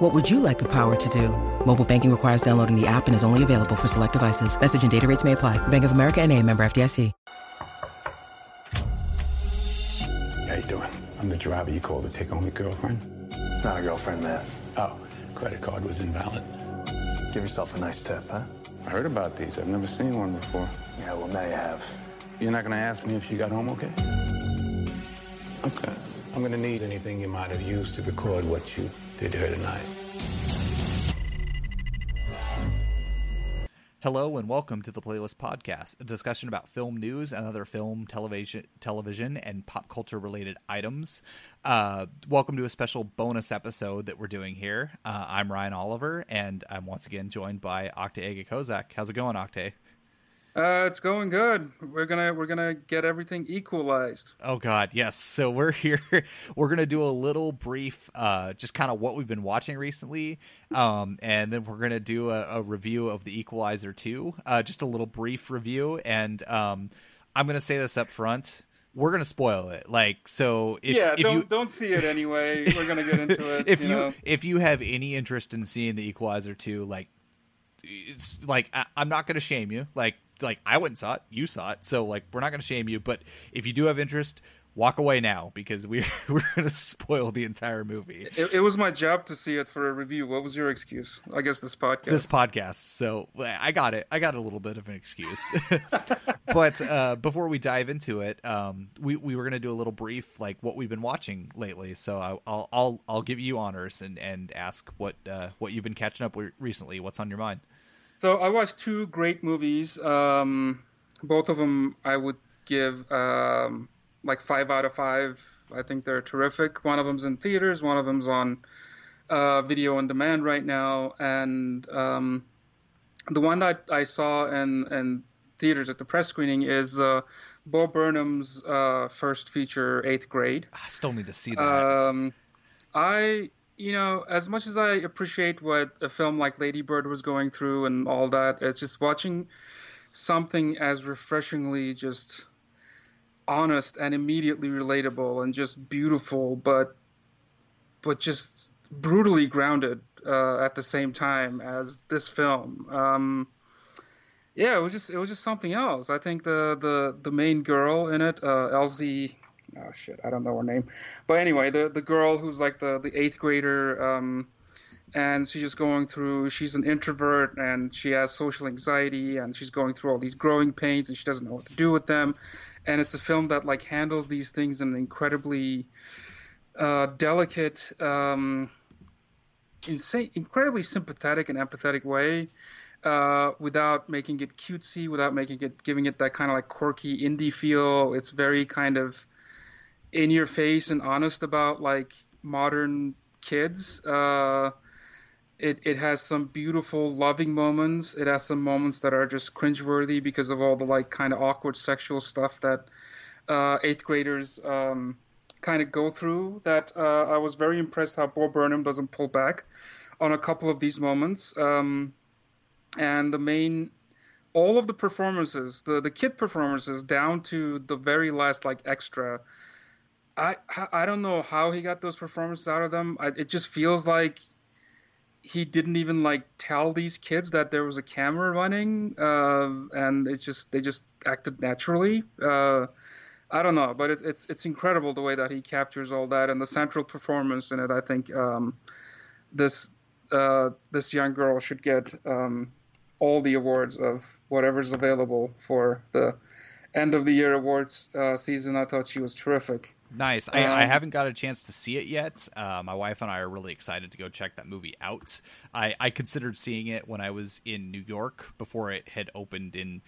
What would you like the power to do? Mobile banking requires downloading the app and is only available for select devices. Message and data rates may apply. Bank of America and a member FDIC. How you doing? I'm the driver you called to take home your girlfriend. Not a girlfriend, man. Oh, credit card was invalid. Give yourself a nice tip, huh? I heard about these. I've never seen one before. Yeah, well, now you have. You're not gonna ask me if she got home okay? Okay. I'm gonna need anything you might have used to record what you did here tonight. Hello and welcome to the Playlist Podcast, a discussion about film news and other film, television, television, and pop culture related items. Uh, welcome to a special bonus episode that we're doing here. Uh, I'm Ryan Oliver, and I'm once again joined by Oktay Ege Kozak. How's it going, Oktay? Uh, it's going good. We're gonna we're gonna get everything equalized. Oh God, yes. So we're here. We're gonna do a little brief, uh, just kind of what we've been watching recently, um, and then we're gonna do a, a review of the Equalizer two. Uh, just a little brief review, and um, I'm gonna say this up front. We're gonna spoil it. Like so, if, yeah, if don't you, don't see it anyway. We're gonna get into it. if you, you, know. if you have any interest in seeing the Equalizer two, like it's like I, I'm not gonna shame you. Like like I went and saw it, you saw it, so like we're not gonna shame you. But if you do have interest, walk away now because we we're gonna spoil the entire movie. It, it was my job to see it for a review. What was your excuse? I guess this podcast. This podcast, so I got it. I got a little bit of an excuse, but uh, before we dive into it, um, we we were gonna do a little brief, like what we've been watching lately. So I, I'll I'll I'll give you honors and and ask what uh, what you've been catching up with recently. What's on your mind? So I watched two great movies. Um, both of them I would give um, like five out of five. I think they're terrific. One of them's in theaters. One of them's on uh, video on demand right now. And um, the one that I saw in, in theaters at the press screening is uh, Bo Burnham's uh, first feature, Eighth Grade. I still need to see that. Um, I you know, as much as I appreciate what a film like Lady Bird was going through and all that, it's just watching something as refreshingly just honest and immediately relatable and just beautiful, but but just brutally grounded uh, at the same time as this film. Um, yeah, it was just it was just something else. I think the the the main girl in it, uh, Elsie oh shit, I don't know her name, but anyway, the the girl who's like the the eighth grader, um, and she's just going through. She's an introvert and she has social anxiety, and she's going through all these growing pains, and she doesn't know what to do with them. And it's a film that like handles these things in an incredibly uh, delicate, um, insane, incredibly sympathetic and empathetic way. Uh, without making it cutesy, without making it giving it that kind of like quirky indie feel. It's very kind of in your face and honest about like modern kids. Uh, it it has some beautiful loving moments. It has some moments that are just cringeworthy because of all the like kind of awkward sexual stuff that uh, eighth graders um, kind of go through. That uh, I was very impressed how Bo Burnham doesn't pull back on a couple of these moments. Um, and the main all of the performances, the the kid performances down to the very last like extra I I don't know how he got those performances out of them. I, it just feels like he didn't even like tell these kids that there was a camera running, uh, and it just they just acted naturally. Uh, I don't know, but it's it's it's incredible the way that he captures all that and the central performance in it. I think um, this uh, this young girl should get um, all the awards of whatever's available for the end of the year awards uh, season. I thought she was terrific. Nice. I, um, I, haven't got a chance to see it yet. Uh, my wife and I are really excited to go check that movie out. I, I considered seeing it when I was in New York before it had opened in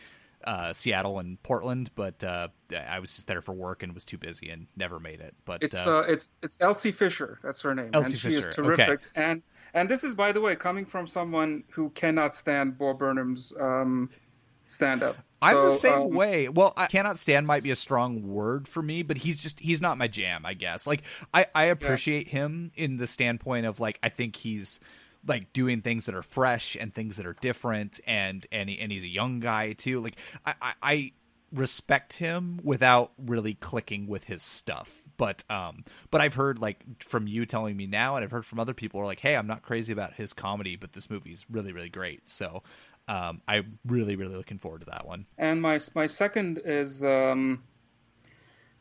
uh, Seattle and Portland, but uh, I was just there for work and was too busy and never made it. But it's uh, uh it's it's Elsie Fisher. That's her name, Elsie and she Fisher. is terrific. Okay. And and this is by the way coming from someone who cannot stand Bo Burnham's um, stand up. I'm the same um, way. Well, I cannot stand might be a strong word for me, but he's just he's not my jam, I guess. Like I I appreciate him in the standpoint of like I think he's like doing things that are fresh and things that are different and and he, and he's a young guy too. Like I I, I respect him without really clicking with his stuff. But um but I've heard like from you telling me now and I've heard from other people are like, "Hey, I'm not crazy about his comedy, but this movie's really really great." So um, I'm really, really looking forward to that one. And my my second is um,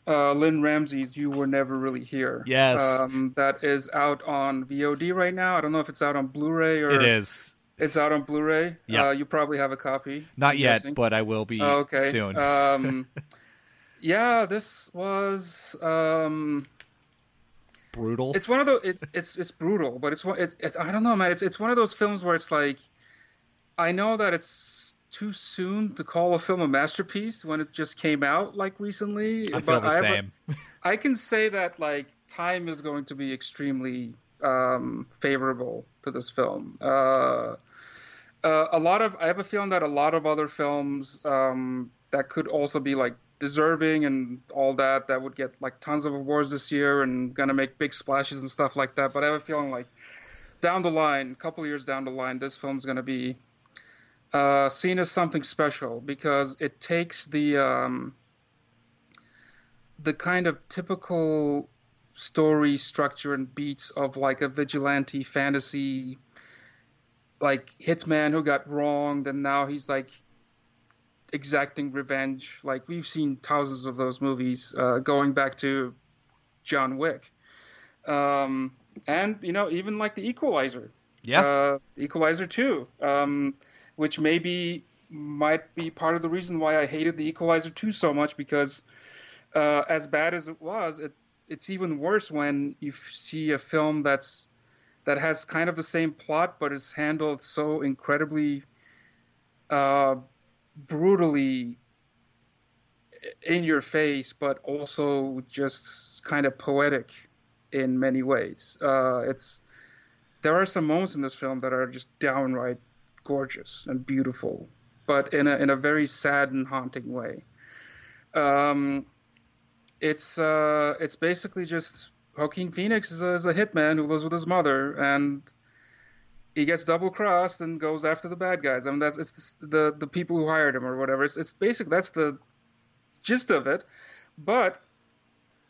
uh, Lynne Ramsay's "You Were Never Really Here." Yes. um, that is out on VOD right now. I don't know if it's out on Blu-ray or It is It's out on Blu-ray. Yeah. uh, you probably have a copy. not I'm yet, guessing. but I will be Oh, okay. soon. um, yeah, this was. Um, Brutal. it's one of those. It's it's it's brutal, but it's one. It's, it's I don't know, man. It's it's one of those films where it's like, I know that it's too soon to call a film a masterpiece when it just came out like recently. I feel but the have a- same. I can say that like time is going to be extremely um, favorable to this film. Uh, uh, a lot of I have a feeling that a lot of other films um, that could also be like deserving and all that that would get like tons of awards this year and gonna make big splashes and stuff like that. But I have a feeling like down the line, a couple years down the line, this film's gonna be uh, seen as something special because it takes the um, the kind of typical story structure and beats of like a vigilante fantasy like hitman who got wronged and now he's like exacting revenge. Like we've seen thousands of those movies uh, going back to john wick. Um, and you know even like the equalizer. Yeah. uh, Equalizer 2, um, which maybe might be part of the reason why I hated the Equalizer 2 so much because uh, as bad as it was, it, it's even worse when you see a film that's that has kind of the same plot but is handled so incredibly uh, brutally in your face, but also just kind of poetic in many ways. Uh, it's there are some moments in this film that are just downright gorgeous and beautiful, but in a in a very sad and haunting way. Um, it's uh, it's basically just Joaquin Phoenix is a, is a hitman who lives with his mother, and he gets double crossed and goes after the bad guys. I mean, that's it's the the, people who hired him or whatever. It's it's basic. That's the gist of it, but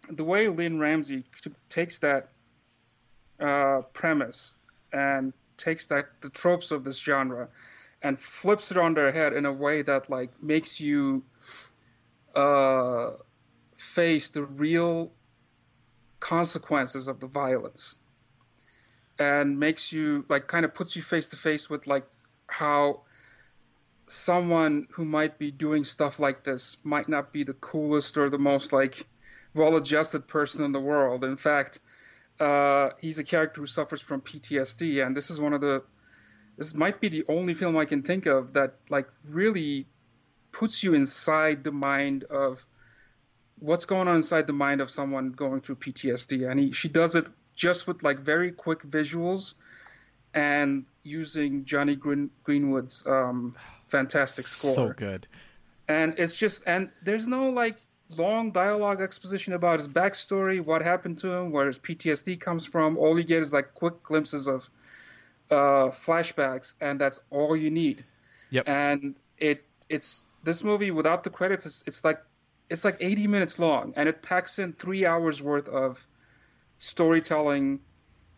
the way Lynne Ramsay takes that uh, premise and takes that the tropes of this genre and flips it on their head in a way that like makes you uh, face the real consequences of the violence and makes you like kind of puts you face to face with like how someone who might be doing stuff like this might not be the coolest or the most like well-adjusted person in the world. In fact uh, he's a character who suffers from PTSD, and this is one of the this might be the only film I can think of that like really puts you inside the mind of what's going on inside the mind of someone going through PTSD, and he, she does it just with like very quick visuals and using Jonny Green, Greenwood's um, fantastic score so good. and it's just and there's no like long dialogue exposition about his backstory, what happened to him, where his PTSD comes from. All you get is like quick glimpses of uh, flashbacks, and that's all you need. Yep. And it it's this movie without the credits, it's, it's like it's like 80 minutes long, and it packs in three hours worth of storytelling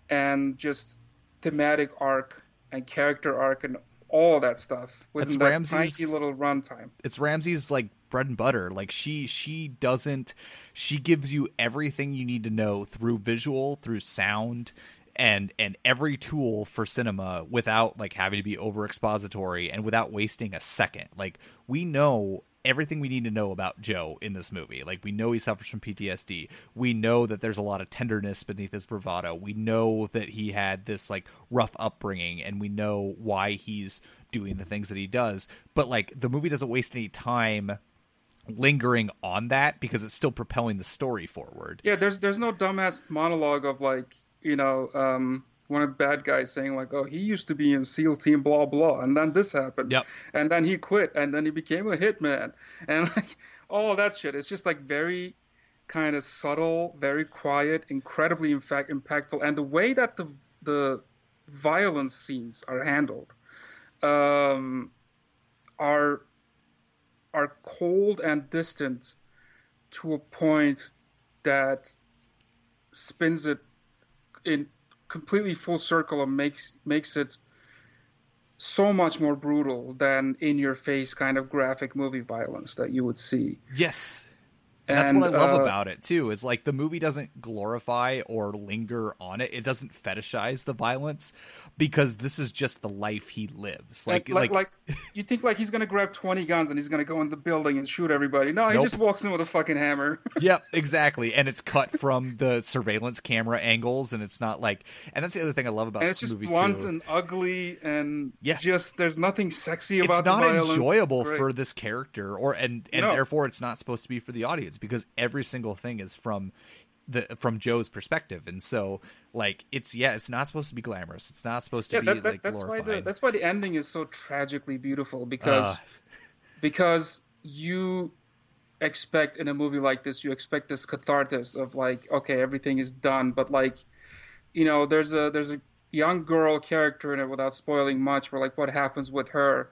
and just thematic arc and character arc and all that stuff within that Ramsay's- tiny little runtime. it's Ramsay's like bread and butter. Like she she doesn't she gives you everything you need to know through visual, through sound, and and every tool for cinema without like having to be over expository and without wasting a second. Like we know everything we need to know about Joe in this movie. Like we know he suffers from PTSD. We know that there's a lot of tenderness beneath his bravado. We know that he had this like rough upbringing and we know why he's doing the things that he does. But like the movie doesn't waste any time lingering on that because it's still propelling the story forward. Yeah, there's there's no dumbass monologue of like you know um, one of the bad guys saying like, "Oh, he used to be in SEAL Team blah blah, and then this happened, Yep. and then he quit, and then he became a hitman, and like all that shit. It's just like very kind of subtle, very quiet, incredibly in fact impactful, and the way that the the violence scenes are handled um, are are cold and distant to a point that spins it in completely full circle and makes makes it so much more brutal than in your face kind of graphic movie violence that you would see. Yes. And that's what I love uh, about it too. Is like the movie doesn't glorify or linger on it. It doesn't fetishize the violence because this is just the life he lives. Like like, like, like, you think like he's gonna grab twenty guns and he's gonna go in the building and shoot everybody. No, he just walks in with a fucking hammer. yep, exactly. And it's cut from the surveillance camera angles, and it's not like. And that's the other thing I love about and this it's just movie blunt too. and ugly and Yeah. just there's nothing sexy about. it's about not the violence. enjoyable It's for this character or and and No. therefore it's not supposed to be for the audience because every single thing is from the from Joe's perspective. And so like it's yeah it's not supposed to be glamorous. It's not supposed to yeah, be that, that, like that's why the that's why the ending is so tragically beautiful because Ugh. because you expect in a movie like this you expect this catharsis of like okay everything is done. But like you know there's a there's a young girl character in it without spoiling much where like what happens with her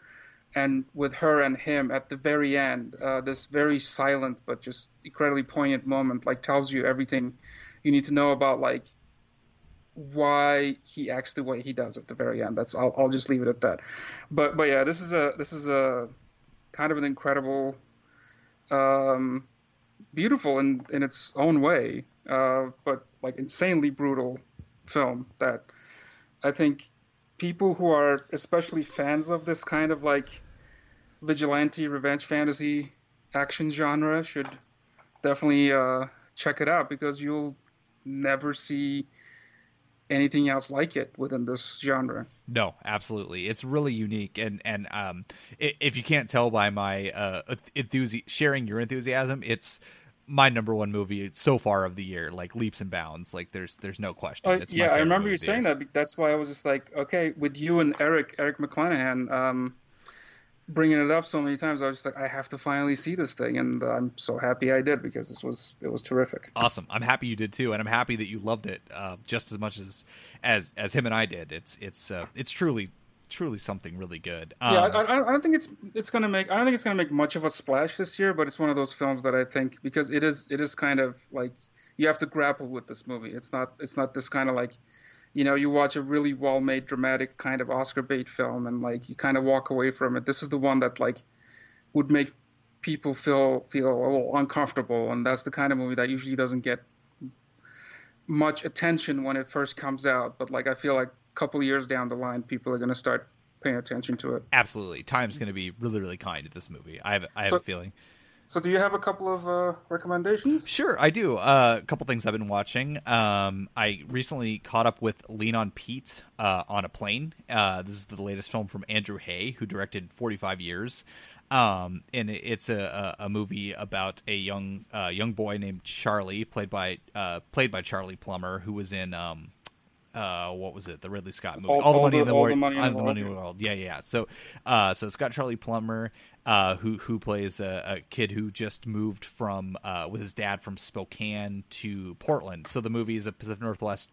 and with her and him at the very end uh, this very silent but just incredibly poignant moment like tells you everything you need to know about like why he acts the way he does at the very end. That's I'll, I'll just leave it at that. But but yeah, this is a this is a kind of an incredible, um, beautiful in in its own way, uh, but like insanely brutal film that I think people who are especially fans of this kind of like vigilante revenge fantasy action genre should definitely uh, check it out because you'll never see anything else like it within this genre. No, absolutely. It's really unique, and and um, if you can't tell by my uh sharing your enthusiasm, it's my number one movie so far of the year, like leaps and bounds. Like there's there's no question. Uh, It's my yeah, I remember you saying that. That's why I was just like, okay, with you and Eric, Eric McClanahan, um, bringing it up so many times, I was just like, I have to finally see this thing, and I'm so happy I did because this was it was terrific. Awesome. I'm happy you did too, and I'm happy that you loved it uh, just as much as as as him and I did. It's it's uh, it's truly truly something really good. Um, yeah, I, I, I don't think it's it's gonna make I don't think it's gonna make much of a splash this year, but it's one of those films that I think because it is it is kind of like you have to grapple with this movie. It's not it's not this kind of like you know you watch a really well made dramatic kind of Oscar bait film and like you kind of walk away from it. This is the one that like would make people feel feel a little uncomfortable, and that's the kind of movie that usually doesn't get much attention when it first comes out. But like I feel like couple years down the line, people are gonna start paying attention to it. absolutely. Time's going to be really really kind to this movie. I have I have So- a feeling. So, do you have a couple of uh, recommendations? Sure, I do. Uh, a couple things I've been watching. Um, I recently caught up with Lean on Pete uh, on a plane. Uh, this is the latest film from Andrew Haigh, who directed 45 Years. Um, and it's a, a, a movie about a young uh, young boy named Charlie, played by uh, played by Charlie Plummer, who was in um, uh, what was it? The Ridley Scott movie, All- All, the Money the- in the All the World. Money in the All the Money in the World. Yeah, yeah. So, uh, so it's got Charlie Plummer, uh, who who plays a, a kid who just moved from uh, with his dad from Spokane to Portland. So the movie is a Pacific Northwest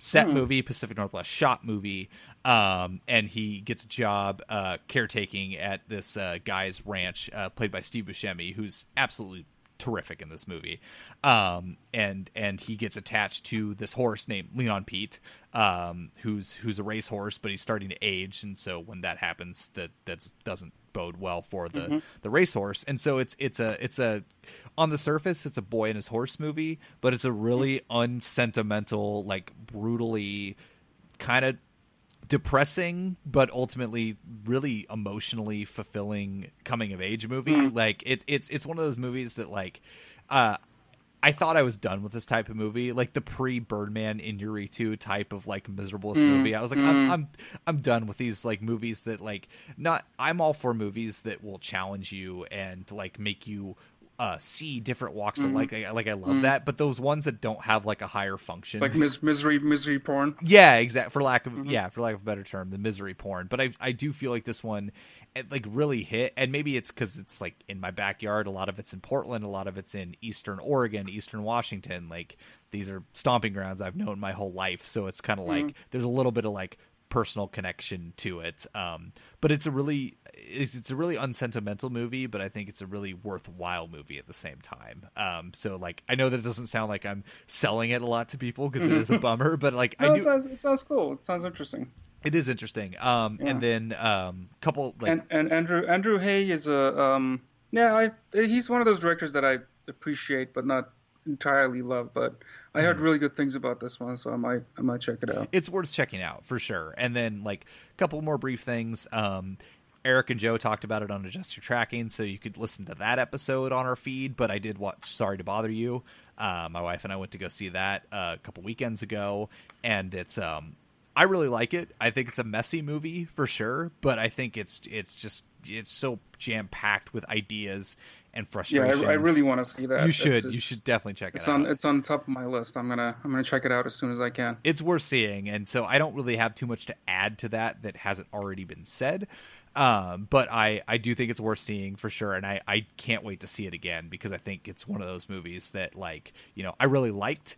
set movie, Pacific Northwest shot movie, um, and he gets a job uh, caretaking at this uh, guy's ranch, uh, played by Steve Buscemi, who's absolutely terrific in this movie. Um, and and he gets attached to this horse named Lean on Pete, um, who's who's a racehorse, but he's starting to age, and so when that happens, that that doesn't bode well for the the racehorse. And so it's it's a it's a on the surface it's a boy and his horse movie, but it's a really unsentimental, like brutally kind of depressing but ultimately really emotionally fulfilling coming of age movie mm. like it, it's it's one of those movies that like uh I thought I was done with this type of movie, like the pre Birdman Iñárritu type of like miserable mm. movie. I was like, I'm, mm. I'm I'm done with these like movies that like not. I'm all for movies that will challenge you and like make you uh, see different walks of Mm-hmm. life. Like, like I love that, but those ones that don't have like a higher function, like mis- misery misery porn. yeah, exactly. For lack of Mm-hmm. yeah, for lack of a better term, the misery porn. But I I do feel like this one, it like really hit, and maybe it's because it's like in my backyard. A lot of it's in Portland. A lot of it's in Eastern Oregon, Eastern Washington. Like these are stomping grounds I've known my whole life. So it's kind of Mm-hmm. like there's a little bit of like personal connection to it. Um, but it's a really it's, it's a really unsentimental movie, but I think it's a really worthwhile movie at the same time. Um, so like I know that it doesn't sound like I'm selling it a lot to people because it is a bummer, but like Mm-hmm. No, I it do. sounds it sounds cool. It sounds interesting. It is interesting. Um, and then um, couple like and and Andrew Andrew Haigh is a um yeah I he's one of those directors that I appreciate but not entirely love but I heard really good things about this one so I might I might check it out. it's worth checking out for sure. And then like a couple more brief things. Um, Eric and Joe talked about it on Adjust Your Tracking, so you could listen to that episode on our feed. But I did watch Sorry to Bother You. Uh, my wife and I went to go see that uh, a couple weekends ago, and it's um, I really like it. I think it's a messy movie for sure, but I think it's it's just it's so jam packed with ideas and Yeah. I, I really want to see that. You It's- should. it's- you should definitely check it It's out. on it's on top of my list. I'm gonna I'm gonna check it out as soon as I can. it's worth seeing and so i don't really have too much to add to that that hasn't already been said um, but i i do think it's worth seeing for sure and i i can't wait to see it again because i think it's one of those movies that like you know i really liked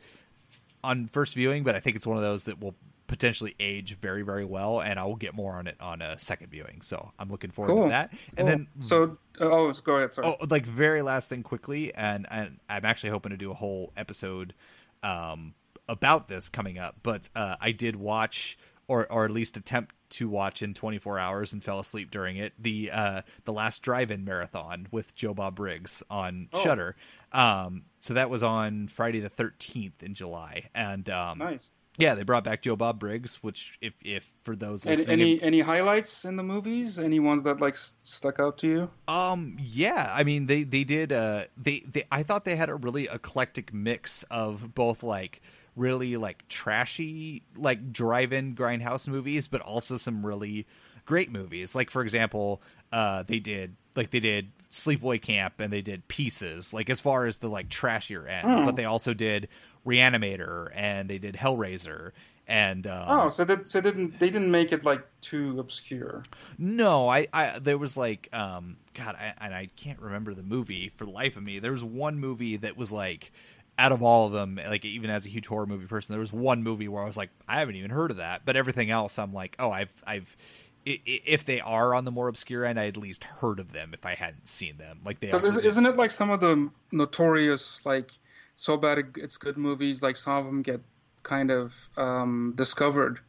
on first viewing but i think it's one of those that will potentially age very very well and i will get more on it on a second viewing so i'm looking forward Cool. to that and Cool. then so uh, oh go ahead sorry. Oh, like very last thing quickly, and, and I'm actually hoping to do a whole episode um, about this coming up. But uh, I did watch, or or at least attempt to watch in 24 hours, and fell asleep during it. The uh, the last drive-in marathon with Joe Bob Briggs on Oh. Shudder. Um, so that was on Friday the 13th in July, and um, nice. Yeah, they brought back Joe Bob Briggs, which if if for those Any listening, any, any highlights in the movies? Any ones that like s- stuck out to you? Um. Yeah. I mean, they they did. Uh. They they. I thought they had a really eclectic mix of both like really like trashy like drive-in grindhouse movies, but also some really great movies. Like for example, uh, they did like they did Sleepaway Camp and they did Pieces. Like as far as the like trashier end, but they also did Reanimator and they did Hellraiser. And um, Oh, so that so they didn't they didn't make it like too obscure. No, I, I there was like um God, I, and I can't remember the movie for the life of me. There was one movie that was like out of all of them, like even as a huge horror movie person, there was one movie where I was like, I haven't even heard of that. But everything else, I'm like, oh, I've I've if they are on the more obscure end, I at least heard of them if I hadn't seen them. Like they also isn't it like some of the notorious like so bad it- it's good movies? Like some of them get kind of um, discovered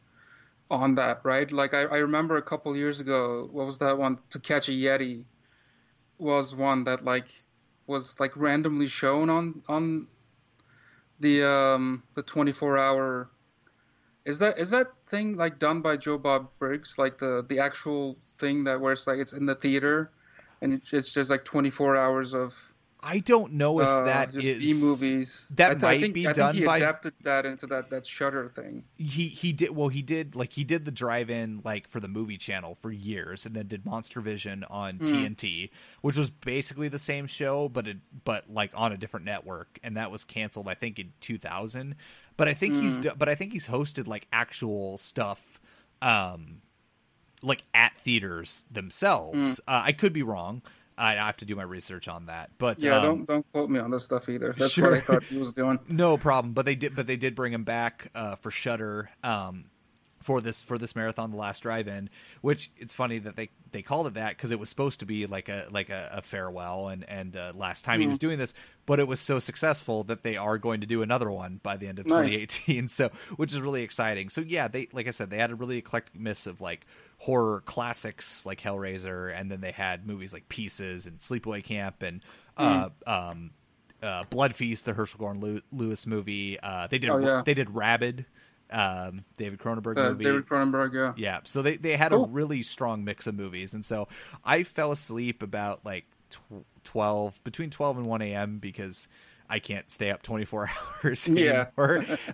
on that, right? Like I, I remember a couple years ago, what was that one? To Catch a Yeti was one that like was like randomly shown on on the um the 24 hour is that is that thing like done by Joe Bob Briggs like the the actual thing that where it's like it's in the theater and it's just like 24 hours of I don't know if uh, that is B movies. that th- might think, be I done think he by- adapted that into that that Shudder thing. he he did well he did like he did the drive-in like for the movie channel for years and then did monster vision on Hmm. tnt which was basically the same show but it but like on a different network and that was canceled i think in 2000 but i think Hmm. he's but i think he's hosted like actual stuff um like at theaters themselves Hmm. uh, i could be wrong I I have to do my research on that, but Yeah, um, don't don't quote me on this stuff either. That's sure. what I thought he was doing. no problem. But they did. But they did bring him back uh, for Shudder um, for this for this marathon, the last drive-in. Which it's funny that they they called it that because it was supposed to be like a like a, a farewell and and uh, last time he was doing this, but it was so successful that they are going to do another one by the end of Nice. 2018. So which is really exciting. So yeah, they like I said, they had a really eclectic mix of like horror classics like Hellraiser, and then they had movies like Pieces and Sleepaway Camp and uh, um, uh, Blood Feast, the Herschell Gordon Lew- Lewis movie. Uh, they did Oh, yeah. they did Rabid, um, David Cronenberg Uh, movie. David Cronenberg, yeah. Yeah, so they they had Cool. a really strong mix of movies, and so I fell asleep about like tw- twelve between twelve and one a.m. because I can't stay up 24 hours Yeah.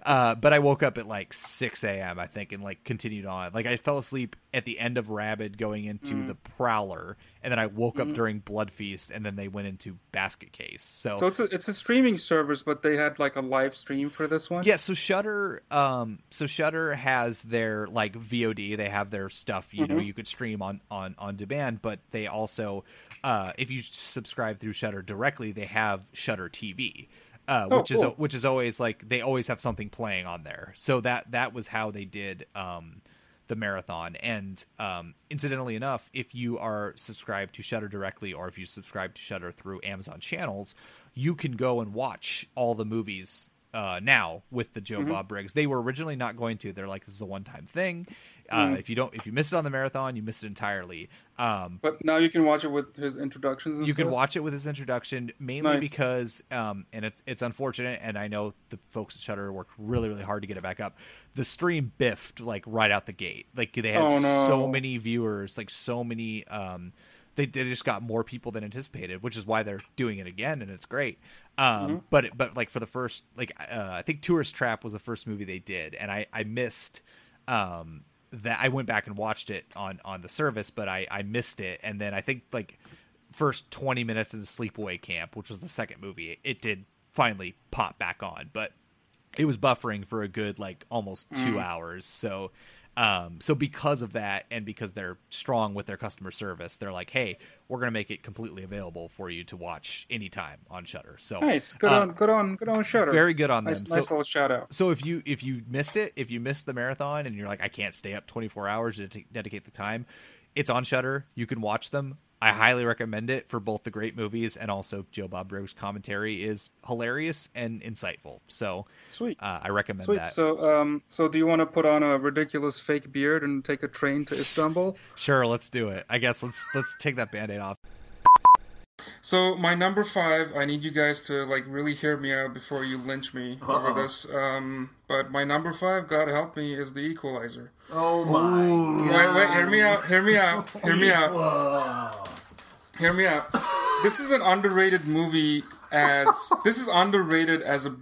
uh, but I woke up at like 6 a.m. I think and like continued on. Like I fell asleep at the end of Rabid going into Mm. the Prowler, and then I woke up during Blood Feast, and then they went into Basket Case. So, So it's a, it's a streaming service, but they had like a live stream for this one. yeah, so Shudder, um, so Shudder has their like VOD. They have their stuff. You Mm-hmm. know, you could stream on on on demand, but they also, uh, if you subscribe through Shudder directly, they have Shudder TV. Uh, Oh, which is cool. which is always like they always have something playing on there. So that that was how they did um, the marathon. And um, incidentally enough, if you are subscribed to Shudder directly, or if you subscribe to Shudder through Amazon channels, you can go and watch all the movies uh, now with the Joe Bob Briggs. They were originally not going to. They're like, this is a one time thing. Uh, If you don't, if you miss it on the marathon, you miss it entirely. Um, But now you can watch it with his introductions. And you can watch it with his introduction mainly Nice. because um and it's it's unfortunate and i know the folks at shudder worked really really hard to get it back up the stream biffed like right out the gate like they had Oh, no. so many viewers like so many um they, they just got more people than anticipated which is why they're doing it again and it's great um Mm-hmm. but but like for the first like uh, i think tourist trap was the first movie they did and i i missed um that I went back and watched it on on the service, but I I missed it, and then I think like first twenty minutes of the Sleepaway Camp, which was the second movie, it, it did finally pop back on, but it was buffering for a good like almost two mm. hours. So um so because of that and because they're strong with their customer service, they're like, hey, we're gonna make it completely available for you to watch anytime on Shudder. So Nice. Good uh, on. Good on. Good on. Shudder. very good on Nice, them. nice So- little shout out. so if you if you missed it, if you missed the marathon and you're like, I can't stay up 24 hours to t- dedicate the time, it's on Shudder. You can watch them. I highly recommend it for both the great movies and also Joe Bob Briggs' commentary is hilarious and insightful. So Sweet. uh, I recommend Sweet. that. So, um, so do you want to put on a ridiculous fake beard and take a train to Istanbul? Sure, let's do it. I guess let's let's take that band-aid off. So my number five, I need you guys to like really hear me out before you lynch me over this. Um, but my number five, God help me, is the Equalizer. Oh my Wait, wait, hear me out, hear me out, hear me out, hear me out. This is an underrated movie. As this is underrated as a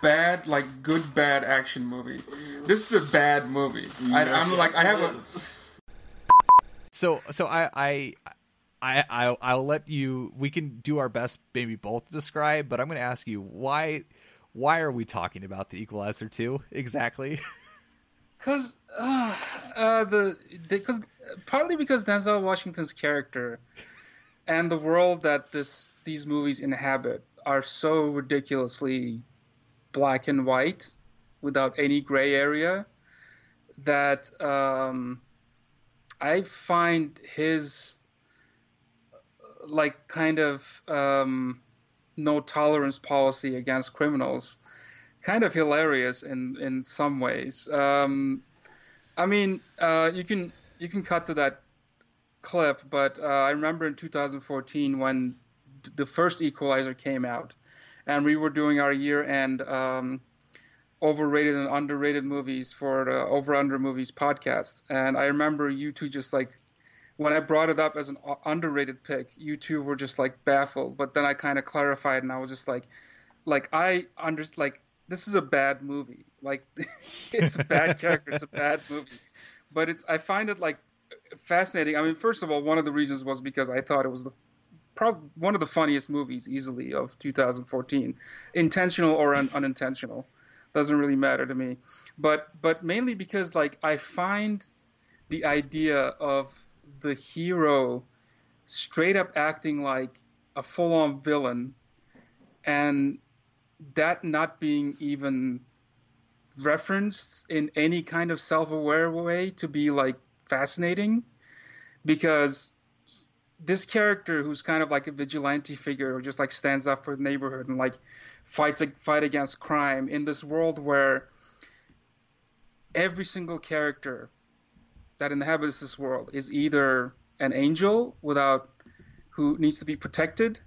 bad, like good bad action movie. This is a bad movie. I, I'm like I have a. So so I I I I I'll let you we can do our best maybe both describe, but I'm going to ask you why why are we talking about the Equalizer 2 exactly? Because uh, uh, the because partly because Denzel Washington's character and the world that this these movies inhabit are so ridiculously black and white without any gray area that um, I find his like kind of um, no tolerance policy against criminals kind of hilarious in in some ways. Um, I mean, uh, you can you can cut to that clip, but uh, I remember in 2014 when d- the first Equalizer came out, and we were doing our year-end um, overrated and underrated movies for the Over Under Movies podcast, and I remember you two just like. When I brought it up as an uh, underrated pick, you two were just like baffled. But then I kind of clarified, and I was just like, like I under like this is a bad movie. Like it's a bad character, it's a bad movie. But it's I find it like fascinating. I mean, first of all, one of the reasons was because I thought it was the probably one of the funniest movies easily of 2014, intentional or un- unintentional, doesn't really matter to me. But but mainly because like I find the idea of the hero straight up acting like a full-on villain and that not being even referenced in any kind of self-aware way to be like fascinating because this character who's kind of like a vigilante figure who just like stands up for the neighborhood and like fights a fight against crime in this world where every single character that inhabits this world is either an angel without who needs to be protected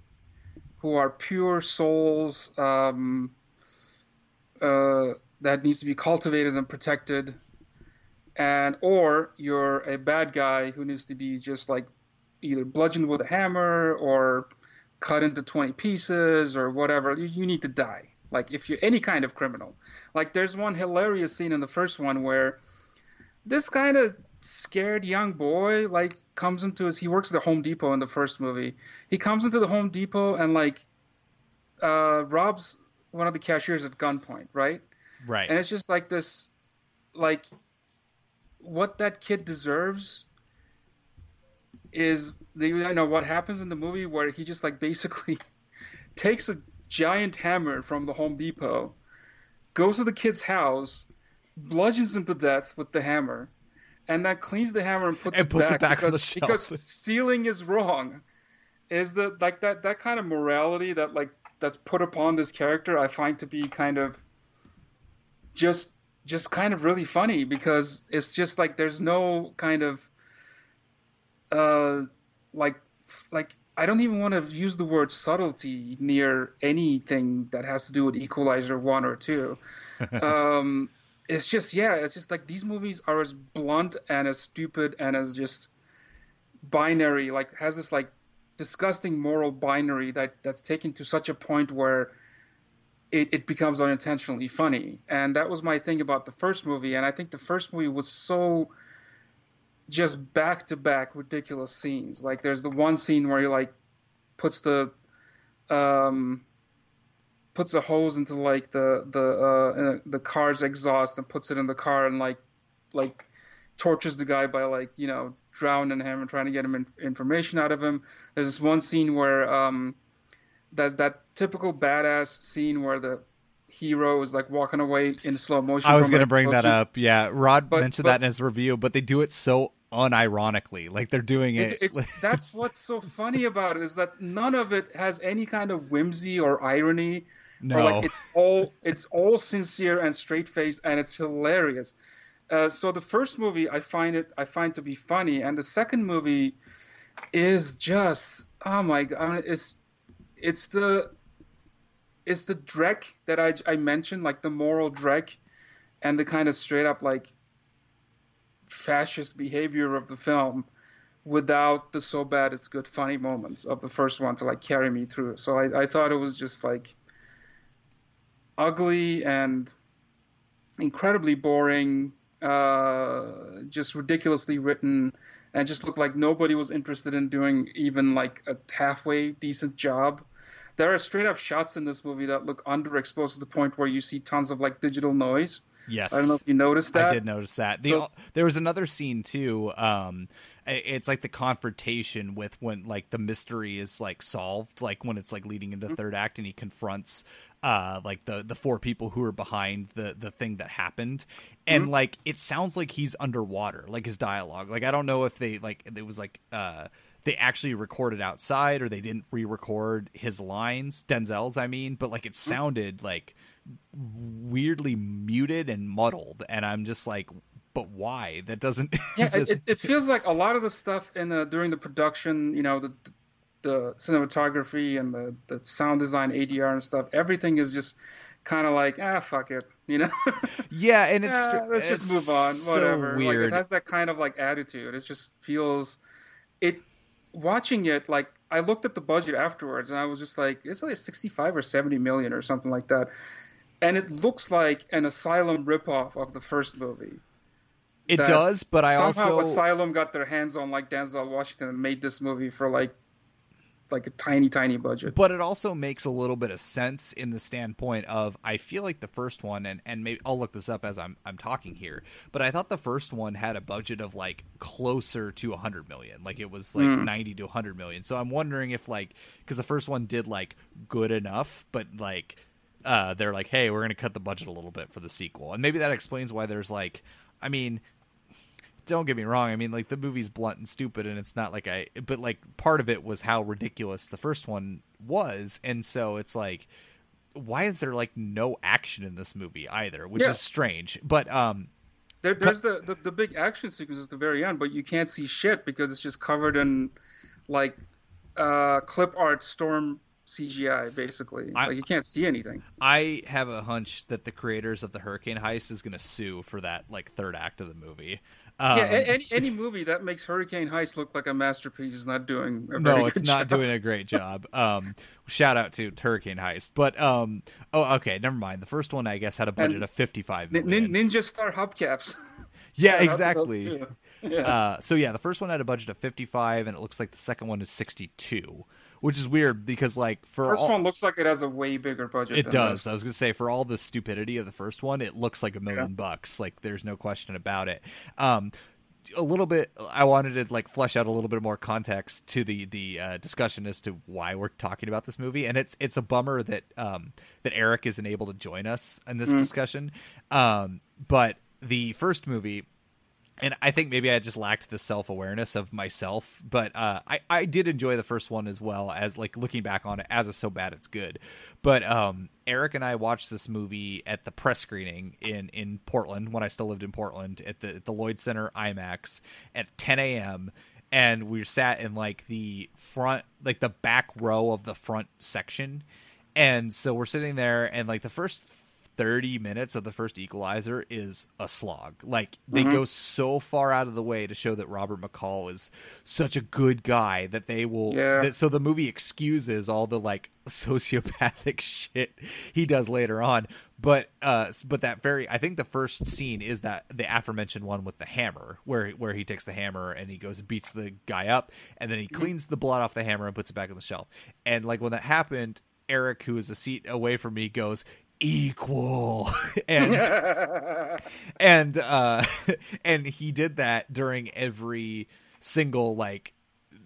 who are pure souls um, uh, that needs to be cultivated and protected, and or you're a bad guy who needs to be just like either bludgeoned with a hammer or cut into 20 pieces or whatever. You, you need to die. Like if you're any kind of criminal. Like there's one hilarious scene in the first one where this kind of scared young boy like comes into his he works at the Home Depot in the first movie. He comes into the Home Depot and like uh robs one of the cashiers at gunpoint, right? Right. And it's just like this like what that kid deserves is the you know what happens in the movie where he just like basically takes a giant hammer from the Home Depot, goes to the kid's house, bludgeons him to death with the hammer, and then cleans the hammer and puts, And it, puts back it back because, because stealing is wrong. Is the like that that kind of morality that like that's put upon this character I find to be kind of just just kind of really funny because it's just like there's no kind of uh like like I don't even want to use the word subtlety near anything that has to do with Equalizer one or two. um, it's just yeah, it's just like these movies are as blunt and as stupid and as just binary. Like has this like disgusting moral binary that that's taken to such a point where it, it becomes unintentionally funny. And that was my thing about the first movie. And I think the first movie was so just back to back ridiculous scenes. Like there's the one scene where he like puts the um puts a hose into like the the uh the car's exhaust and puts it in the car and like like tortures the guy by like you know drowning him and trying to get him in, information out of him. There's this one scene where um there's that typical badass scene where the hero is like walking away in slow motion. I was going to bring that up. Yeah, Rod But- mentioned but- that in his review, but they do it so unironically. Like they're doing it. It, it's that's what's so funny about it is that none of it has any kind of whimsy or irony. no. Or like it's all it's all sincere and straight faced and it's hilarious. Uh, so the first movie I find it I find to be funny, and the second movie is just oh my god! I mean, it's it's the it's the dreck that I I mentioned, like the moral dreck, and the kind of straight up like fascist behavior of the film without the so bad it's good funny moments of the first one to like carry me through. So I, I thought it was just like ugly and incredibly boring, uh, just ridiculously written, and just looked like nobody was interested in doing even like a halfway decent job. There are straight up shots in this movie that look underexposed to the point where you see tons of like digital noise. Yes. I don't know if you noticed that. I did notice that. The, So- there was another scene too. Um, it's like the confrontation with when like the mystery is like solved, like when it's like leading Mm-hmm. into third act, and he confronts uh like the the four people who are behind the the thing that happened, and Mm-hmm. like it sounds like he's underwater, like his dialogue. Like I don't know if they like it was like uh they actually recorded outside or they didn't re-record his lines denzel's i mean but like it Mm-hmm. sounded like weirdly muted and muddled and i'm just like but why that doesn't yeah, it it, feels like a lot of the stuff in the during the production, you know, the the cinematography and the, the sound design, ADR and stuff, everything is just kind of like ah fuck it, you know. yeah and it's Yeah, let's just it's move on, so whatever. Like weird it has that kind of like attitude. It just feels it. Watching it, like I looked at the budget afterwards, and I was just like, it's like 65 or 70 million or something like that, and it looks like an Asylum ripoff of the first movie. it does but i somehow also Asylum got their hands on like Denzel Washington and made this movie for like like a tiny tiny budget. but it also makes a little bit of sense in the standpoint of I feel like the first one and and maybe I'll look this up as I'm I'm talking here but I thought the first one had a budget of like closer to 100 million like it was like hmm. 90 to 100 million so I'm wondering if like cuz the first one did like good enough but like uh they're like hey we're going to cut the budget a little bit for the sequel and maybe that explains why there's like I mean don't get me wrong. I mean, like the movie's blunt and stupid, and it's not like I. But like part of it was how ridiculous the first one was, and so it's like, why is there like no action in this movie either? Which Yeah. is strange. But um, There, there's the, the the big action sequence at the very end, but you can't see shit because it's just covered in like uh, clip art storm CGI basically. I- like you can't see anything. I have a hunch that the creators of the Hurricane Heist is going to sue for that like third act of the movie. Um, yeah, any any movie that makes Hurricane Heist look like a masterpiece is not doing a no, it's not job. doing a great job. Um, shout out to Hurricane Heist, but um, oh, okay, never mind. The first one, I guess, had a budget And of fifty-five Nin- Ninja Star hubcaps. yeah, Shout out to those exactly. Yeah. Uh, so yeah, the first one had a budget of fifty-five, and it looks like the second one is sixty-two, which is weird because like for First all, one looks like it has a way bigger budget. It does. this. I was gonna say for all the stupidity of the first one, it looks like a million bucks. Like there's no question about it. Um, a little bit. I wanted to like flesh out a little bit more context to the the uh, discussion as to why we're talking about this movie, and it's it's a bummer that um that Eric isn't able to join us in this discussion. Um, but the first movie and I think maybe I just lacked the self awareness of myself, but uh, I I did enjoy the first one as well as like looking back on it as a so bad it's good. But um, Eric and I watched this movie at the press screening in in Portland when I still lived in Portland at the at the Lloyd Center IMAX at 10 a.m. And we sat in like the front, like the back row of the front section, and so we're sitting there, and like the first 30 minutes of the first equalizer is a slog. Like they go so far out of the way to show that robert mccall is such a good guy that they will Yeah. that, so the movie excuses all the like sociopathic shit he does later on. But uh but that very i think the first scene is that the aforementioned one with the hammer where where he takes the hammer and he goes and beats the guy up and then he cleans the blood off the hammer and puts it back on the shelf. And like when that happened eric who is a seat away from me goes equal and and uh and he did that during every single like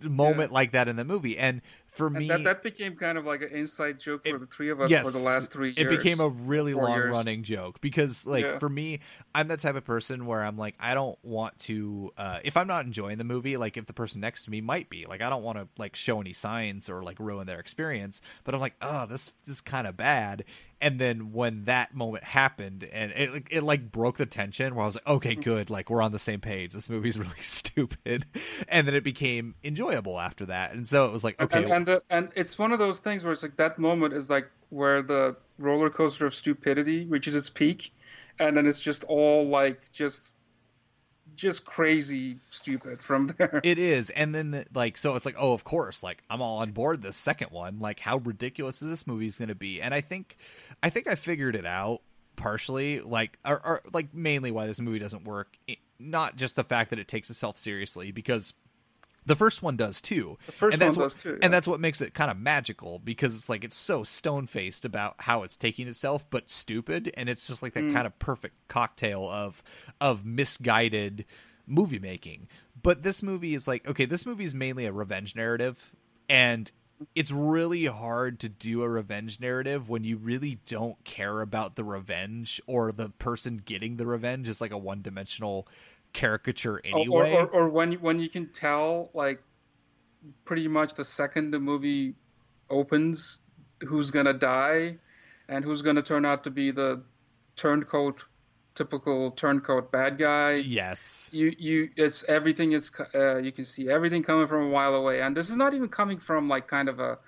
moment like that in the movie and for And me that, that became kind of like an inside joke for It- the three of us yes, for the last three years. It became a really four long years. running joke because, like, Yeah. for me, I'm that type of person where I'm like, I don't want to. Uh, if I'm not enjoying the movie, like, if the person next to me might be, like, I don't want to like show any signs or like ruin their experience. But I'm like, oh, this, this is kind of bad. And then when that moment happened, and it, it, it like broke the tension, where I was like, okay, mm-hmm. good, like we're on the same page. This movie's really stupid, and then it became enjoyable after that. And so it was like, okay, and and, the, and it's one of those things where it's like that moment is like where the roller coaster of stupidity reaches its peak, and then it's just all like just just crazy stupid from there. It is, and then the, like so, it's like, oh, of course, like I'm all on board this second one. Like, how ridiculous is this movie's going to be? And I think, I think I figured it out partially, like, or, or like mainly why this movie doesn't work. It- not just the fact that it takes itself seriously, because the first one does too. The first and that's one what, does too, yeah. and that's what makes it kind of magical because it's like it's so stone faced about how it's taking itself, but stupid, and it's just like that Mm. kind of perfect cocktail of of misguided movie making. But this movie is like okay, this movie is mainly a revenge narrative, and it's really hard to do a revenge narrative when you really don't care about the revenge or the person getting the revenge is like a one dimensional caricature Or- anyway. or, or, or when you, when you can tell like pretty much the second the movie opens who's gonna die and who's gonna turn out to be the turncoat typical turncoat bad guy yes. you you it's everything is uh, you can see everything coming from a while away and this is not even coming from like kind of a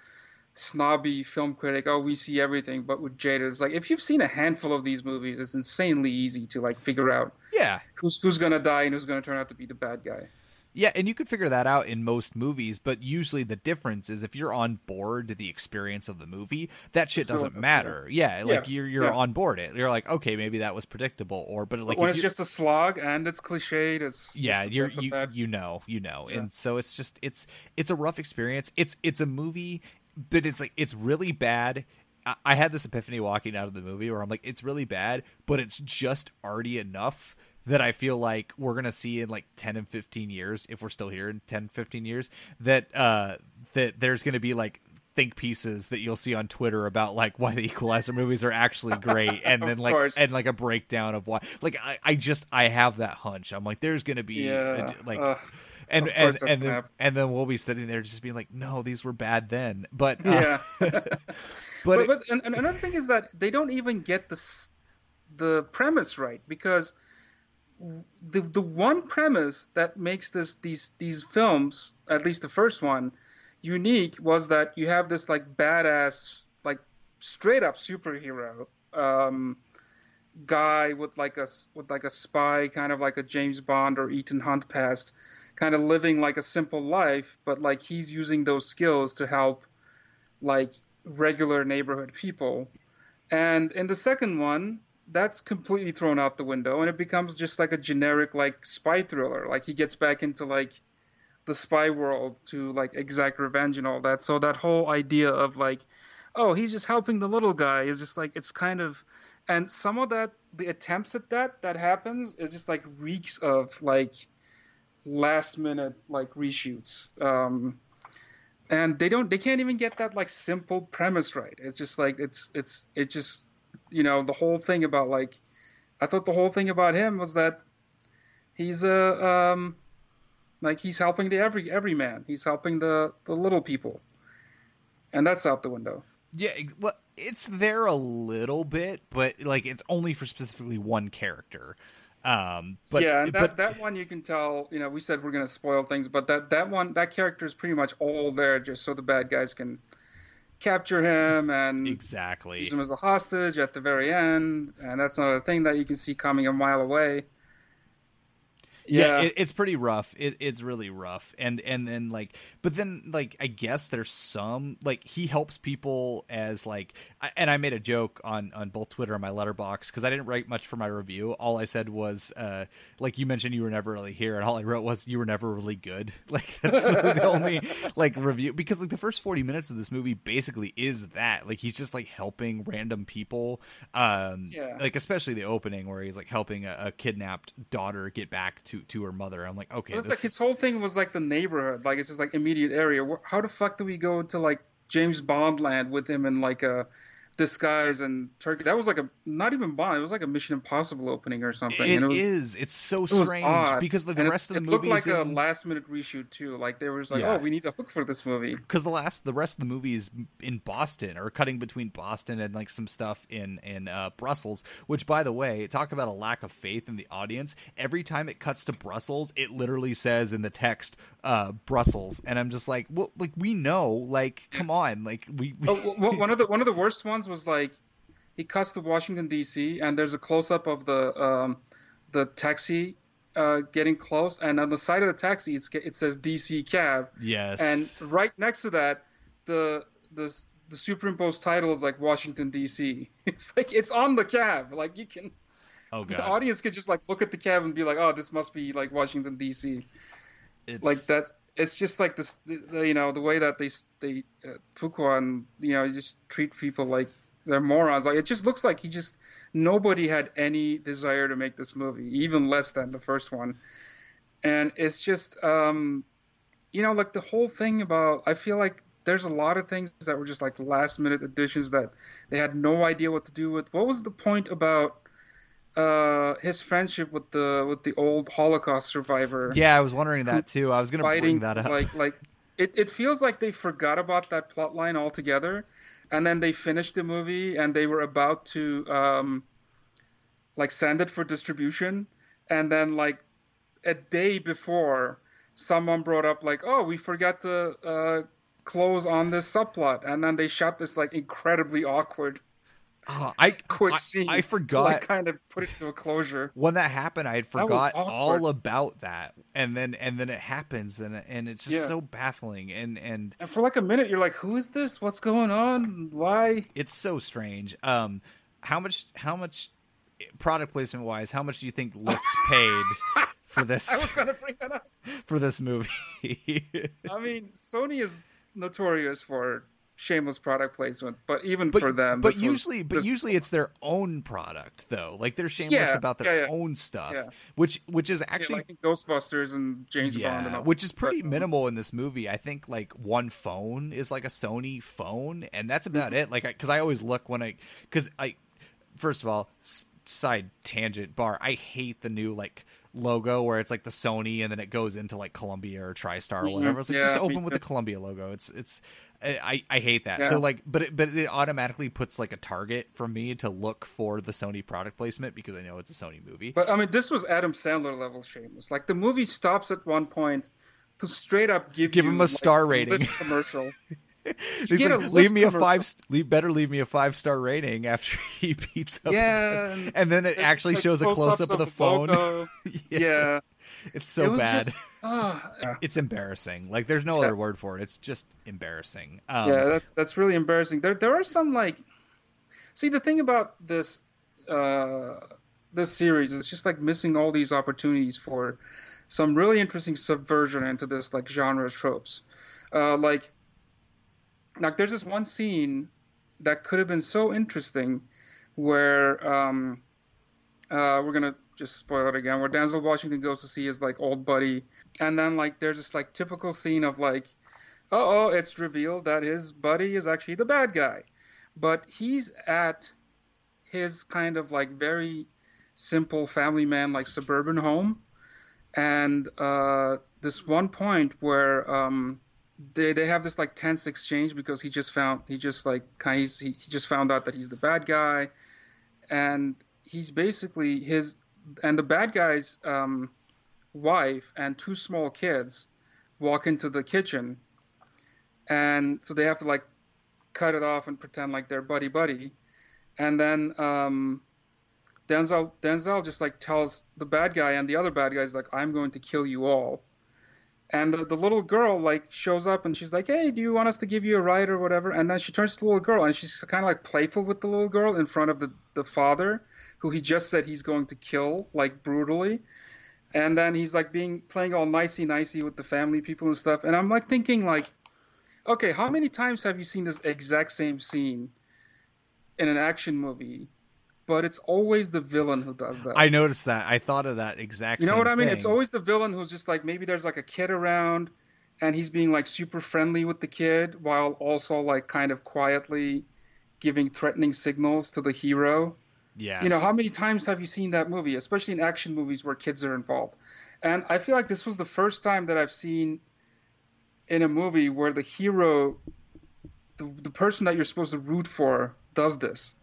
snobby film critic oh we see everything but with jada it's like if you've seen a handful of these movies it's insanely easy to like figure out Yeah. who's who's gonna die and who's gonna turn out to be the bad guy Yeah, and you could figure that out in most movies, but usually the difference is if you're on board the experience of the movie, that shit doesn't yeah. matter. Yeah, like you're you're yeah. on board it. You're like, okay, maybe that was predictable, or but like when it's just a slog and it's cliched it's yeah, you're you, you know you know, Yeah. and so it's just it's it's a rough experience. It's it's a movie, but it's like it's really bad. I- I had this epiphany walking out of the movie where I'm like, it's really bad, but it's just arty enough that I feel like we're gonna see in like 10 and 15 years, if we're still here in 10, 15 years, that uh that there's gonna be like think pieces that you'll see on Twitter about like why the Equalizer movies are actually great, and then like course. and like a breakdown of why. Like I, I just I have that hunch. I'm like, there's gonna be Yeah, a- like. ugh, and and and then happen. and then we'll be sitting there just being like, no, these were bad then. But uh, yeah but, but, it- but and, and another thing is that they don't even get the the premise right because the the one premise that makes this these these films at least the first one unique was that you have this like badass like straight up superhero um guy with like a with like a spy, kind of like a James Bond or Ethan Hunt past, kind of living like a simple life, but like he's using those skills to help like regular neighborhood people. And in the second one, that's completely thrown out the window and it becomes just like a generic like spy thriller. Like he gets back into like the spy world to like exact revenge and all that. So that whole idea of like, oh, he's just helping the little guy is just like it's kind of and some of that the attempts at that that happens is just like reeks of like last minute like reshoots. Um and they don't they can't even get that like simple premise right. It's just like it's it's it just you know the whole thing about like I thought the whole thing about him was that he's a um like he's helping the every every man. He's helping the the little people, and that's out the window. Yeah, well, it's there a little bit, but like it's only for specifically one character. Um, but yeah, and that, but, that one you can tell. You know, we said we're going to spoil things, but that that one that character is pretty much all there just so the bad guys can capture him and exactly use him as a hostage at the very end. And that's another thing that you can see coming a mile away yeah, it, it's pretty rough. It, it's really rough. And and then like but then like i guess there's some like he helps people as like and i made a joke on on both twitter and my Letterboxd because i didn't write much for my review. All i said was uh like you mentioned you were never really here and all i wrote was you were never really good. Like that's the only like review because like the first 40 minutes of this movie basically is that. Like he's just like helping random people um yeah. like especially the opening where he's like helping a, a kidnapped daughter get back to to to her mother. I'm like, okay, it's like his whole thing was like the neighborhood, like it's just like immediate area. How the fuck do we go to like James Bond land with him and like a disguise and Turkey. That was like a not even Bond. It was like a Mission Impossible opening or something. It, it was, is. It's so it strange because the, the rest it, of the movie it looked like in... a last minute reshoot too. Like there was like, yeah. oh, we need a hook for this movie because the last the rest of the movie is in Boston or cutting between Boston and like some stuff in in uh, Brussels. Which, by the way, talk about a lack of faith in the audience. Every time it cuts to Brussels, it literally says in the text uh, Brussels, and I'm just like, well, like we know, like come on, like we. we... oh, well, one of the one of the worst ones was like he cuts to Washington D.C. and there's a close up of the um, the taxi uh, getting close, and on the side of the taxi it says D.C. cab. Yes. And right next to that, the the the superimposed title is like Washington D.C. It's like it's on the cab. Like you can. Oh god. The audience could just like look at the cab and be like, "Oh, this must be like Washington D.C." It's... Like that's it's just like this, the, you know, the way that they they uh, Fuqua and you know just treat people like they're morons. Like it just looks like he just nobody had any desire to make this movie, even less than the first one. And it's just, um, you know, like the whole thing about. I feel like there's a lot of things that were just like last minute additions that they had no idea what to do with. What was the point about? Uh, his friendship with the with the old Holocaust survivor. Yeah, I was wondering that too. I was gonna bring that up. Like like it, it feels like they forgot about that plot line altogether and then they finished the movie and they were about to um, like send it for distribution and then like a day before someone brought up like oh we forgot to uh, close on this subplot and then they shot this like incredibly awkward Oh, I quick I, scene. I forgot. To, like, kind of put it to a closure. When that happened, I had forgot all about that, and then and then it happens, and and it's just yeah. so baffling. And and and for like a minute, you're like, "Who is this? What's going on? Why?" It's so strange. Um, how much? How much? Product placement wise, how much do you think Lyft paid for this? I was gonna bring that up for this movie. I mean, Sony is notorious for shameless product placement but even but, for them but usually was, but usually it's their own product though like they're shameless yeah, about their yeah, yeah. own stuff which which is actually like ghostbusters and james bond and which is pretty but, minimal in this movie i think like one phone is like a sony phone and that's about mm-hmm. it like because I, I always look when i because i first of all side tangent bar i hate the new like logo where it's like the Sony and then it goes into like Columbia or TriStar or whatever. It's like yeah, just open with the Columbia logo. It's it's I I hate that. Yeah. So like, but it, but it automatically puts like a target for me to look for the Sony product placement because I know it's a Sony movie. But I mean, this was Adam Sandler level shameless. Like the movie stops at one point to straight up give give you, him a like, star rating commercial. He's like, leave lip me a commercial. five. Leave better leave me a five star rating after he beats up. Yeah, and and then it actually like shows a close up of the the phone. yeah, yeah. it's so was bad. just- It's embarrassing. Like there's no Yeah. other word for it. It's just embarrassing. Um, yeah, that, that's really embarrassing. There, there are some like, see, the thing about this, uh, this series is just like missing all these opportunities for some really interesting subversion into this like genre tropes. Uh, like, like there's this one scene that could have been so interesting, where um, uh, we're gonna just spoil it again, where Denzel Washington goes to see his like old buddy, and then like there's this like typical scene of like oh, it's revealed that his buddy is actually the bad guy. But he's at his kind of like very simple family man, like suburban home. And uh, this one point where um, they, they have this like tense exchange because he just found, he just like, of, he, he just found out that he's the bad guy. And he's basically his, and the bad guy's um, wife and two small kids walk into the kitchen. And so they have to like cut it off and pretend like they're buddy buddy, and then um, Denzel Denzel just like tells the bad guy and the other bad guys like I'm going to kill you all, and the, the little girl like shows up and she's like hey do you want us to give you a ride or whatever? And then she turns to the little girl and she's kind of like playful with the little girl in front of the the father who he just said he's going to kill like brutally. And then he's like being playing all nicey nicey with the family people and stuff. And I'm like thinking like, okay, how many times have you seen this exact same scene in an action movie? But it's always the villain who does that. I noticed that. I thought of that exact. you know what I mean? thing. It's always the villain who's just like maybe there's like a kid around, and he's being like super friendly with the kid while also like kind of quietly giving threatening signals to the hero. Yes. You know, how many times have you seen that movie, especially in action movies where kids are involved? And I feel like this was the first time that I've seen in a movie where the hero, the, the person that you're supposed to root for, does this.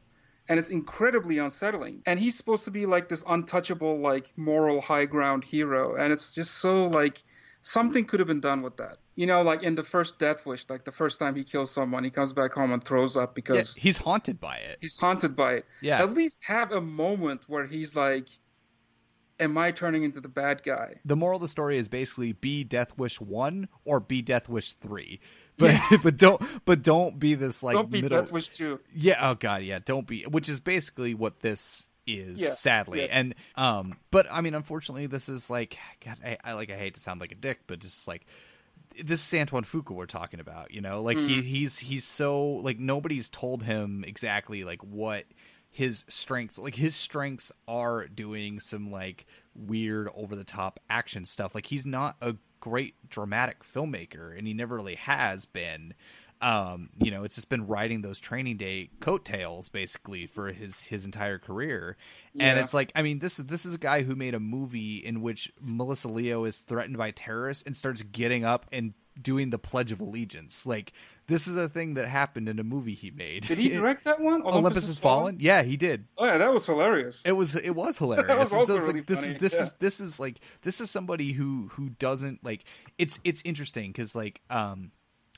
And it's incredibly unsettling. And he's supposed to be like this untouchable, like moral high ground hero. And it's just so like something could have been done with that. You know, like in the first Death Wish, like the first time he kills someone, he comes back home and throws up Yeah, because he's haunted by it. he's haunted by it. Yeah. At least have a moment where he's like, "Am I turning into the bad guy?" The moral of the story is basically be Death Wish one or be Death Wish three. But but don't but don't be this like Don't be middle. Death Wish two. Yeah. Oh god. Yeah. Don't be. Which is basically what this is. Yeah, Sadly. yeah. And um. But I mean, unfortunately, this is like. God. I, I like. I hate to sound like a dick, but just like. This is Antoine Fuqua we're talking about, you know, like he he's he's so like nobody's told him exactly like what his strengths like his strengths are doing some like weird over the top action stuff like he's not a great dramatic filmmaker and he never really has been um you know it's just been riding those training day coattails basically for his his entire career and it's like i mean this is this is a guy who made a movie in which melissa leo is threatened by terrorists and starts getting up and doing the pledge of allegiance like this is a thing that happened in a movie he made Did he direct that one? olympus, has fallen? yeah he did Oh yeah, that was hilarious. it was it was hilarious. that was And also really like this funny, is this yeah. is this is like this is somebody who who doesn't like it's it's interesting because like um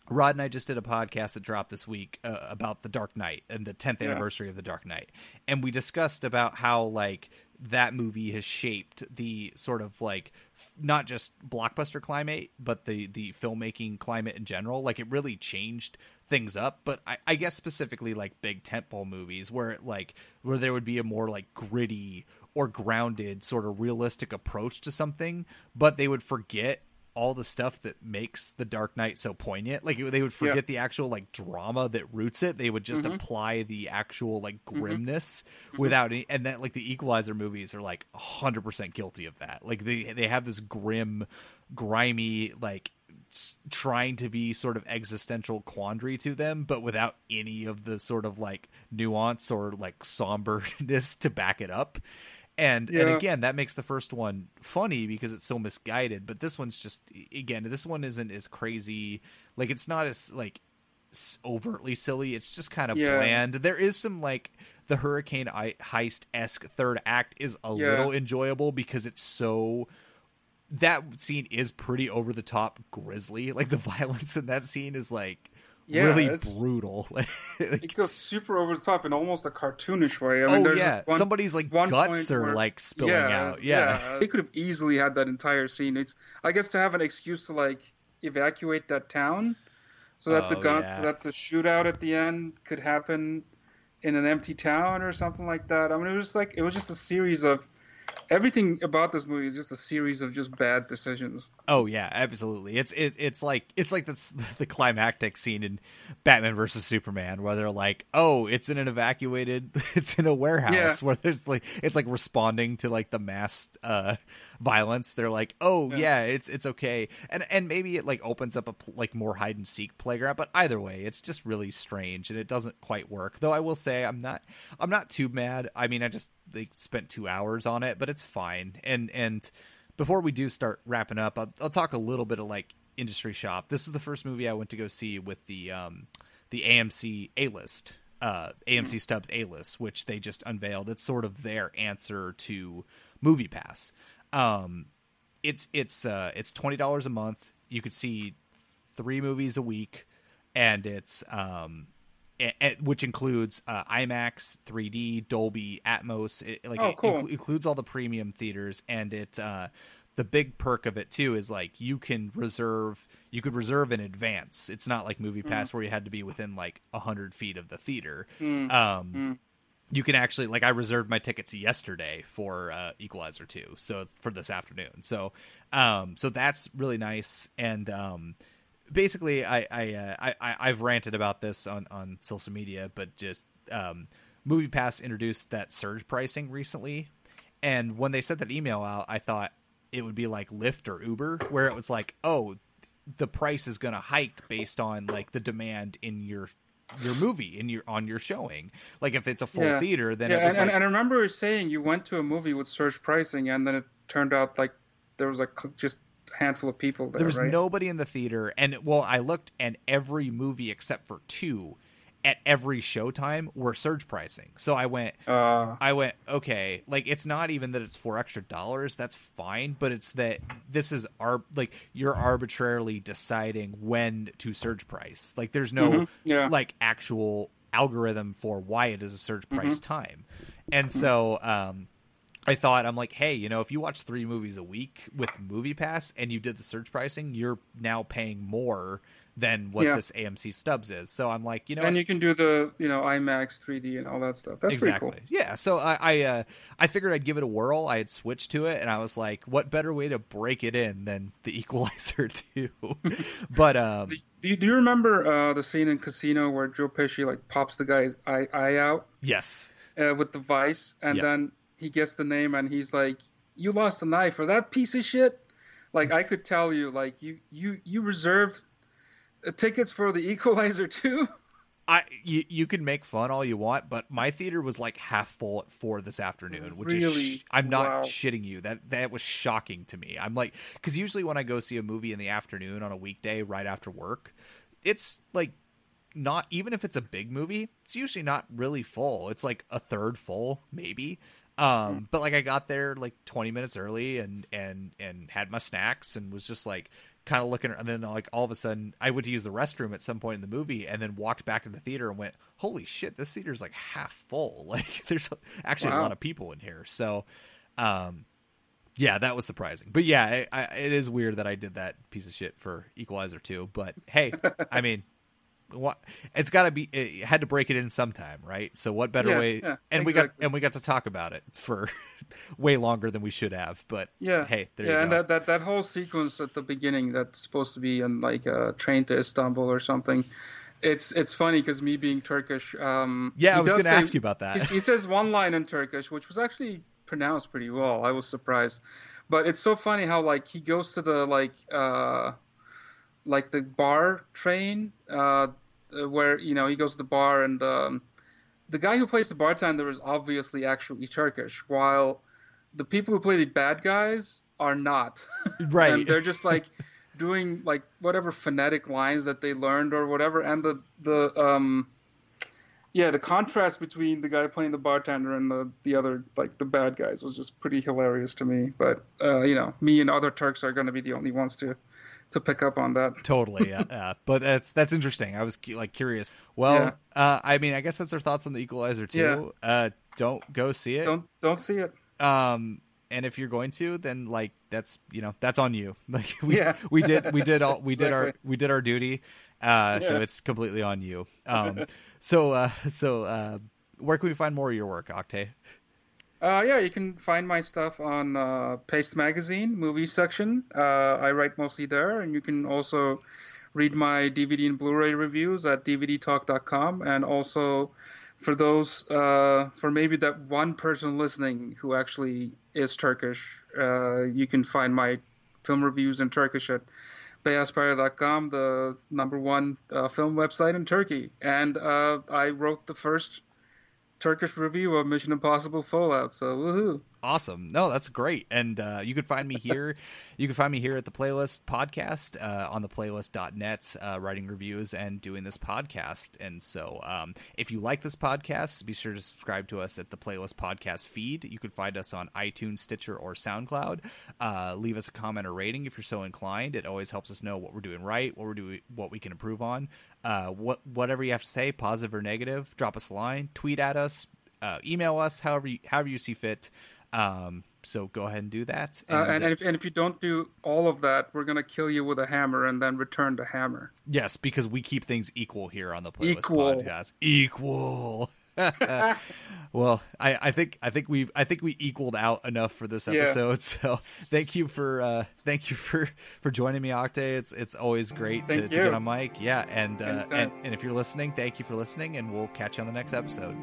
Rod and I just did a podcast that dropped this week uh, about the Dark Knight and the 10th Yeah. anniversary of the Dark Knight. And we discussed about how like that movie has shaped the sort of like not just blockbuster climate, but the the filmmaking climate in general. Like it really changed things up. But I, I guess specifically like big tentpole movies where it like where there would be a more like gritty or grounded sort of realistic approach to something, but they would forget all the stuff that makes the Dark Knight so poignant. Like they would forget Yeah. the actual like drama that roots it. They would just mm-hmm. apply the actual like mm-hmm. grimness mm-hmm. without any, and that like the Equalizer movies are like 100% guilty of that. Like they they have this grim, grimy like trying to be sort of existential quandary to them but without any of the sort of like nuance or like somberness to back it up and and again that makes the first one funny because it's so misguided but this one's just again this one isn't as crazy like it's not as like overtly silly it's just kind of Yeah. bland there is some like the hurricane heist-esque third act is a Yeah. little enjoyable because it's so that scene is pretty over the top grisly like the violence in that scene is like Yeah, really brutal. Like- It goes super over the top in almost a cartoonish way. I mean, oh yeah, one- somebody's like guts are where- like spilling out. Yeah. they could have easily had that entire scene. It's I guess to have an excuse to like evacuate that town, so that the Oh, gun, yeah. so that the shootout at the end could happen in an empty town or something like that. I mean, it was like it was just a series of everything about this movie is just a series of just bad decisions. Oh yeah, absolutely. It's it, it's like it's like the the climactic scene in Batman versus Superman where they're like, "Oh, it's in an evacuated it's in a warehouse Yeah. where there's like it's like responding to like the mass uh violence." They're like, "Oh, yeah, Yeah. it's it's okay." And and maybe it like opens up a like more hide and seek playground, but either way, it's just really strange and it doesn't quite work. Though I will say I'm not I'm not too mad. I mean, I just like spent 2 hours on it, but it's fine. And and before we do start wrapping up, I'll, I'll talk a little bit of like industry shop. This was the first movie I went to go see with the um, the AMC A list, uh, AMC Stubs A list, which they just unveiled. It's sort of their answer to Movie Pass. Um, it's it's uh, it's twenty dollars a month. You could see three movies a week, and it's um, which includes uh, IMAX, 3D, Dolby Atmos. It, like Oh, it cool. includes all the premium theaters, and it uh, the big perk of it too is like you can reserve you could reserve in advance. It's not like Movie Pass where you had to be within like hundred feet of the theater. Um, you can actually like I reserved my tickets yesterday for uh, Equalizer 2, so for this afternoon. So um so that's really nice and um basically I I uh, I I've ranted about this on on social media, but just um Movie Pass introduced that surge pricing recently and when they sent that email out, I thought it would be like Lyft or Uber where it was like, "Oh, the price is going to hike based on like the demand in your your movie in your on your showing. Like if it's a full Yeah. theater, then yeah, it was and, and, like, and I remember saying you went to a movie with surge pricing, and then it turned out like there was like just handful of people there. there was right? nobody in the theater, and well, I looked, and every movie except for two at every showtime were surge pricing. So I went, Uh, I went, okay, like it's not even that it's four extra dollars, that's fine, but it's that this is our like you're arbitrarily deciding when to surge price. Like there's no Mhm, yeah. like actual algorithm for why it is a surge price time. And so um I thought I'm like, hey, you know, if you watch three movies a week with Movie Pass and you did the surge pricing, you're now paying more than what Yeah. this AMC Stubs is. So I'm like, you know, and you can do the you know IMAX 3D and all that stuff. That's exactly. pretty cool. Yeah. So I I, uh, I figured I'd give it a whirl. I had switched to it, and I was like, what better way to break it in than the Equalizer two? but um, Do you, do you remember uh, the scene in Casino where Joe Pesci like pops the guy's eye, eye out yes, uh, with the vice, and Yeah. then he gets the name, and he's like, "You lost the knife for that piece of shit." Like I could tell you, like you you you reserved uh, tickets for the Equalizer 2. I you, you can make fun all you want, but my theater was like half full at four this afternoon, which is Really? sh- I'm not Wow. shitting you. That that was shocking to me. I'm like because usually when I go see a movie in the afternoon on a weekday right after work, it's like not even if it's a big movie, it's usually not really full. It's like a third full, maybe. Um, but like I got there like 20 minutes early and and and had my snacks and was just like kind of looking and then like all of a sudden I went to use the restroom at some point in the movie and then walked back to the theater and went, "Holy shit, this theater's like half full." Like there's actually a lot of people in here. So um yeah, that was surprising. But yeah, I, I, it is weird that I did that piece of shit for Equalizer 2, but hey, I mean what it's got to be it had to break it in sometime right so what better Yeah, way yeah, and we got and we got to talk about it for way longer than we should have but Yeah. hey there yeah, you and that, that that whole sequence at the beginning that's supposed to be on like a train to Istanbul or something. It's it's funny because me being Turkish. Um, yeah i was gonna say- ask you about that He, he says one line in Turkish, which was actually pronounced pretty well. I was surprised, but it's so funny how like he goes to the like uh, like the bar train uh, where you know he goes to the bar and um, the guy who plays the bartender is obviously actually Turkish, while the people who play the bad guys are not. Right. and they're just like doing like whatever phonetic lines that they learned or whatever, and the the um yeah, the contrast between the guy playing the bartender and the the other like the bad guys was just pretty hilarious to me. But uh, you know, me and other Turks are going to be the only ones to to pick up on that. Totally, yeah. uh, but that's that's interesting. I was like curious. Well, uh, I mean, I guess that's our thoughts on the Equalizer 2. Uh, don't go see it. Don't don't see it. Um, and if you're going to, then like that's you know that's on you. Like we Yeah. we did we did all we did our we did our duty. Uh, so it's completely on you. Um, so uh, so uh, where can we find more of your work, Oktay? Uh, yeah, you can find my stuff on uh, Paste Magazine movie section. Uh, I write mostly there, and you can also read my DVD and Blu-ray reviews at dvdtalk.com. And also, for those, uh, for maybe that one person listening who actually is Turkish, uh, you can find my film reviews in Turkish at beyazperde.com, the number one uh, film website in Turkey. And I wrote the first Turkish review of Mission Impossible Fallout. So woohoo! Awesome. No, that's great. And uh, you can find me here. you can find me here at the Playlist Podcast uh, on the playlist.net, uh, writing reviews and doing this podcast. And so um, if you like this podcast, be sure to subscribe to us at the Playlist Podcast feed. You can find us on iTunes, Stitcher, or SoundCloud. Uh, leave us a comment or rating if you're so inclined. It always helps us know what we're doing right, what we're doing, what we can improve on. Uh, what whatever you have to say, positive or negative, drop us a line, tweet at us, uh, email us, however you, however you see fit. Um, so go ahead and do that. Uh, and, and, if, and if you don't do all of that, we're gonna kill you with a hammer and then return the hammer. yes, because we keep things equal here on the playlist Equal. podcast. Equal. well, I, I think I think we've I think we equaled out enough for this Yeah. episode. So thank you for uh, thank you for for joining me, Oktay. It's it's always great to, to get on mic. Yeah, and uh, and and if you're listening, thank you for listening, and we'll catch you on the next episode.